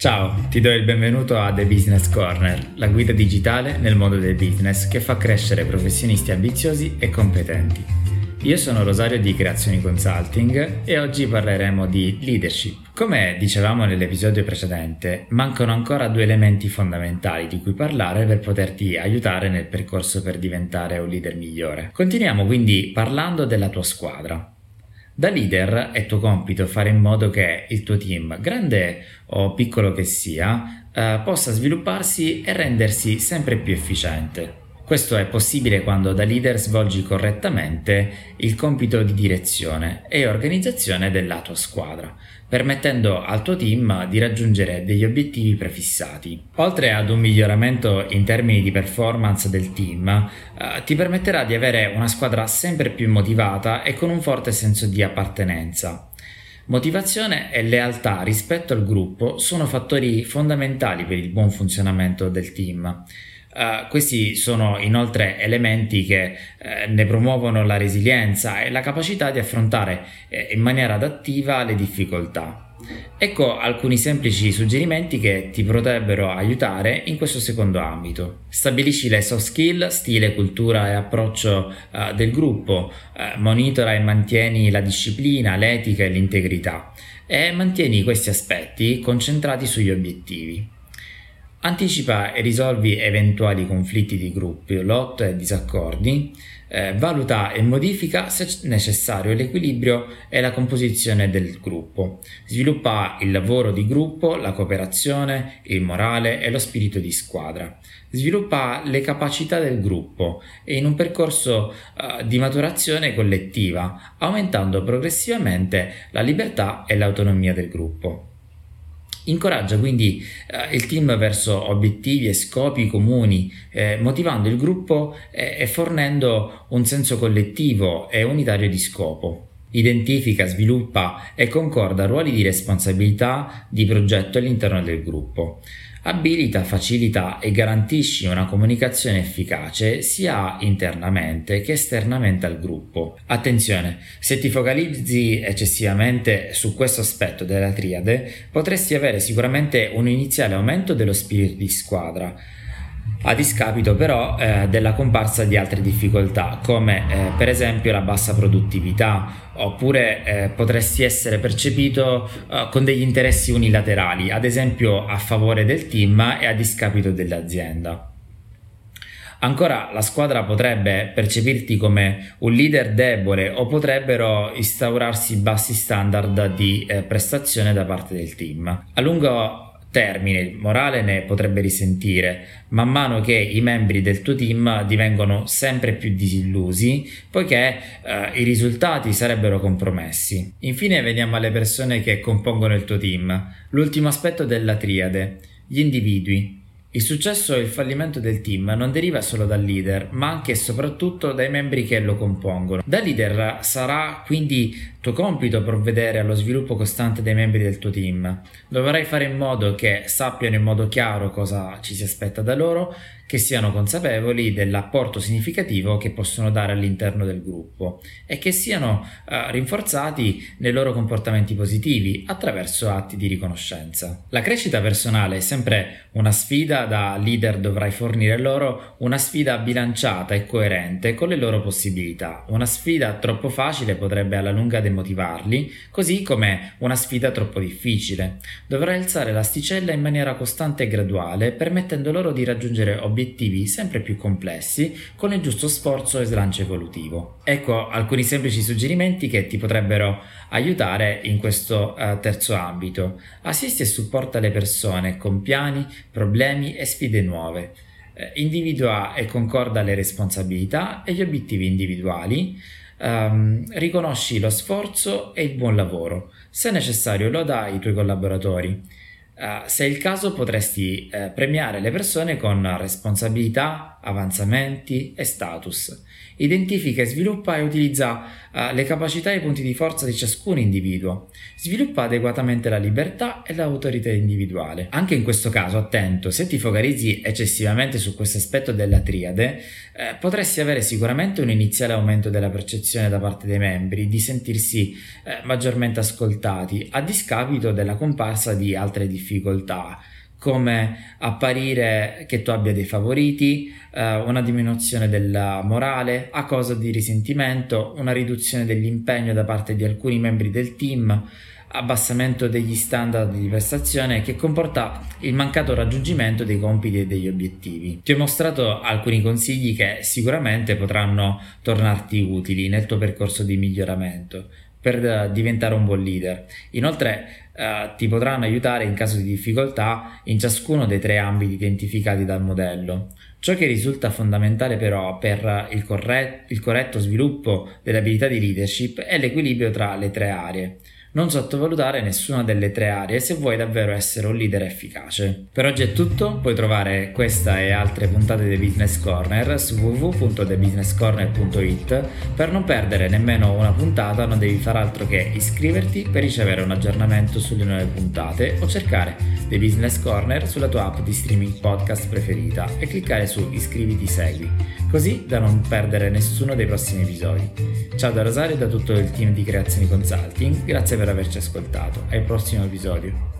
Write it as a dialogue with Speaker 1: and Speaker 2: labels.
Speaker 1: Ciao, ti do il benvenuto a The Business Corner, la guida digitale nel mondo del business che fa crescere professionisti ambiziosi e competenti. Io sono Rosario di Creazioni Consulting e oggi parleremo di leadership. Come dicevamo nell'episodio precedente, mancano ancora due elementi fondamentali di cui parlare per poterti aiutare nel percorso per diventare un leader migliore. Continuiamo quindi parlando della tua squadra. Da leader è tuo compito fare in modo che il tuo team, grande o piccolo che sia, eh, possa svilupparsi e rendersi sempre più efficiente. Questo è possibile quando da leader svolgi correttamente il compito di direzione e organizzazione della tua squadra, permettendo al tuo team di raggiungere degli obiettivi prefissati. Oltre ad un miglioramento in termini di performance del team, eh, ti permetterà di avere una squadra sempre più motivata e con un forte senso di appartenenza. Motivazione e lealtà rispetto al gruppo sono fattori fondamentali per il buon funzionamento del team. Uh, questi sono inoltre elementi che uh, ne promuovono la resilienza e la capacità di affrontare uh, in maniera adattiva le difficoltà. Ecco alcuni semplici suggerimenti che ti potrebbero aiutare in questo secondo ambito. Stabilisci le soft skill, stile, cultura e approccio del gruppo, monitora e mantieni la disciplina, l'etica e l'integrità e mantieni questi aspetti concentrati sugli obiettivi. Anticipa e risolvi eventuali conflitti di gruppi, lotte e disaccordi, eh, valuta e modifica se necessario l'equilibrio e la composizione del gruppo, sviluppa il lavoro di gruppo, la cooperazione, il morale e lo spirito di squadra, sviluppa le capacità del gruppo e in un percorso eh, di maturazione collettiva, aumentando progressivamente la libertà e l'autonomia del gruppo. Incoraggia quindi eh, il team verso obiettivi e scopi comuni, eh, motivando il gruppo eh, e fornendo un senso collettivo e unitario di scopo. Identifica, sviluppa e concorda ruoli di responsabilità di progetto all'interno del gruppo abilita, facilita e garantisci una comunicazione efficace sia internamente che esternamente al gruppo. Attenzione, se ti focalizzi eccessivamente su questo aspetto della triade, potresti avere sicuramente un iniziale aumento dello spirito di squadra a discapito però eh, della comparsa di altre difficoltà come eh, per esempio la bassa produttività oppure eh, potresti essere percepito eh, con degli interessi unilaterali ad esempio a favore del team e a discapito dell'azienda. Ancora la squadra potrebbe percepirti come un leader debole o potrebbero instaurarsi bassi standard di eh, prestazione da parte del team. A lungo termine, il morale ne potrebbe risentire, man mano che i membri del tuo team divengono sempre più disillusi, poiché eh, i risultati sarebbero compromessi. Infine veniamo alle persone che compongono il tuo team, l'ultimo aspetto della triade, gli individui. Il successo e il fallimento del team non deriva solo dal leader, ma anche e soprattutto dai membri che lo compongono. Da leader sarà quindi tuo compito provvedere allo sviluppo costante dei membri del tuo team. Dovrai fare in modo che sappiano in modo chiaro cosa ci si aspetta da loro, che siano consapevoli dell'apporto significativo che possono dare all'interno del gruppo e che siano eh, rinforzati nei loro comportamenti positivi attraverso atti di riconoscenza. La crescita personale è sempre una sfida da leader dovrai fornire loro una sfida bilanciata e coerente con le loro possibilità. Una sfida troppo facile potrebbe alla lunga demotivarli, così come una sfida troppo difficile. Dovrai alzare l'asticella in maniera costante e graduale, permettendo loro di raggiungere obiettivi sempre più complessi con il giusto sforzo e slancio evolutivo. Ecco alcuni semplici suggerimenti che ti potrebbero aiutare in questo uh, terzo ambito. Assisti e supporta le persone con piani, problemi e sfide nuove eh, individua e concorda le responsabilità e gli obiettivi individuali, um, riconosci lo sforzo e il buon lavoro. Se necessario lo dai ai tuoi collaboratori. Uh, se è il caso potresti uh, premiare le persone con responsabilità, avanzamenti e status. Identifica, sviluppa e utilizza uh, le capacità e i punti di forza di ciascun individuo, sviluppa adeguatamente la libertà e l'autorità individuale. Anche in questo caso, attento, se ti focalizzi eccessivamente su questo aspetto della triade, eh, potresti avere sicuramente un iniziale aumento della percezione da parte dei membri di sentirsi eh, maggiormente ascoltati, a discapito della comparsa di altre difficoltà come apparire che tu abbia dei favoriti, eh, una diminuzione della morale a causa di risentimento, una riduzione dell'impegno da parte di alcuni membri del team, abbassamento degli standard di prestazione che comporta il mancato raggiungimento dei compiti e degli obiettivi. Ti ho mostrato alcuni consigli che sicuramente potranno tornarti utili nel tuo percorso di miglioramento per diventare un buon leader. Inoltre eh, ti potranno aiutare in caso di difficoltà in ciascuno dei tre ambiti identificati dal modello. Ciò che risulta fondamentale però per il, corret- il corretto sviluppo delle abilità di leadership è l'equilibrio tra le tre aree. Non sottovalutare nessuna delle tre aree se vuoi davvero essere un leader efficace. Per oggi è tutto, puoi trovare questa e altre puntate di Business Corner su www.thebusinesscorner.it. Per non perdere nemmeno una puntata non devi fare altro che iscriverti per ricevere un aggiornamento sulle nuove puntate o cercare The Business Corner sulla tua app di streaming podcast preferita e cliccare su iscriviti segui, così da non perdere nessuno dei prossimi episodi. Ciao da Rosario e da tutto il team di Creazioni Consulting, grazie per averci ascoltato. Al prossimo episodio.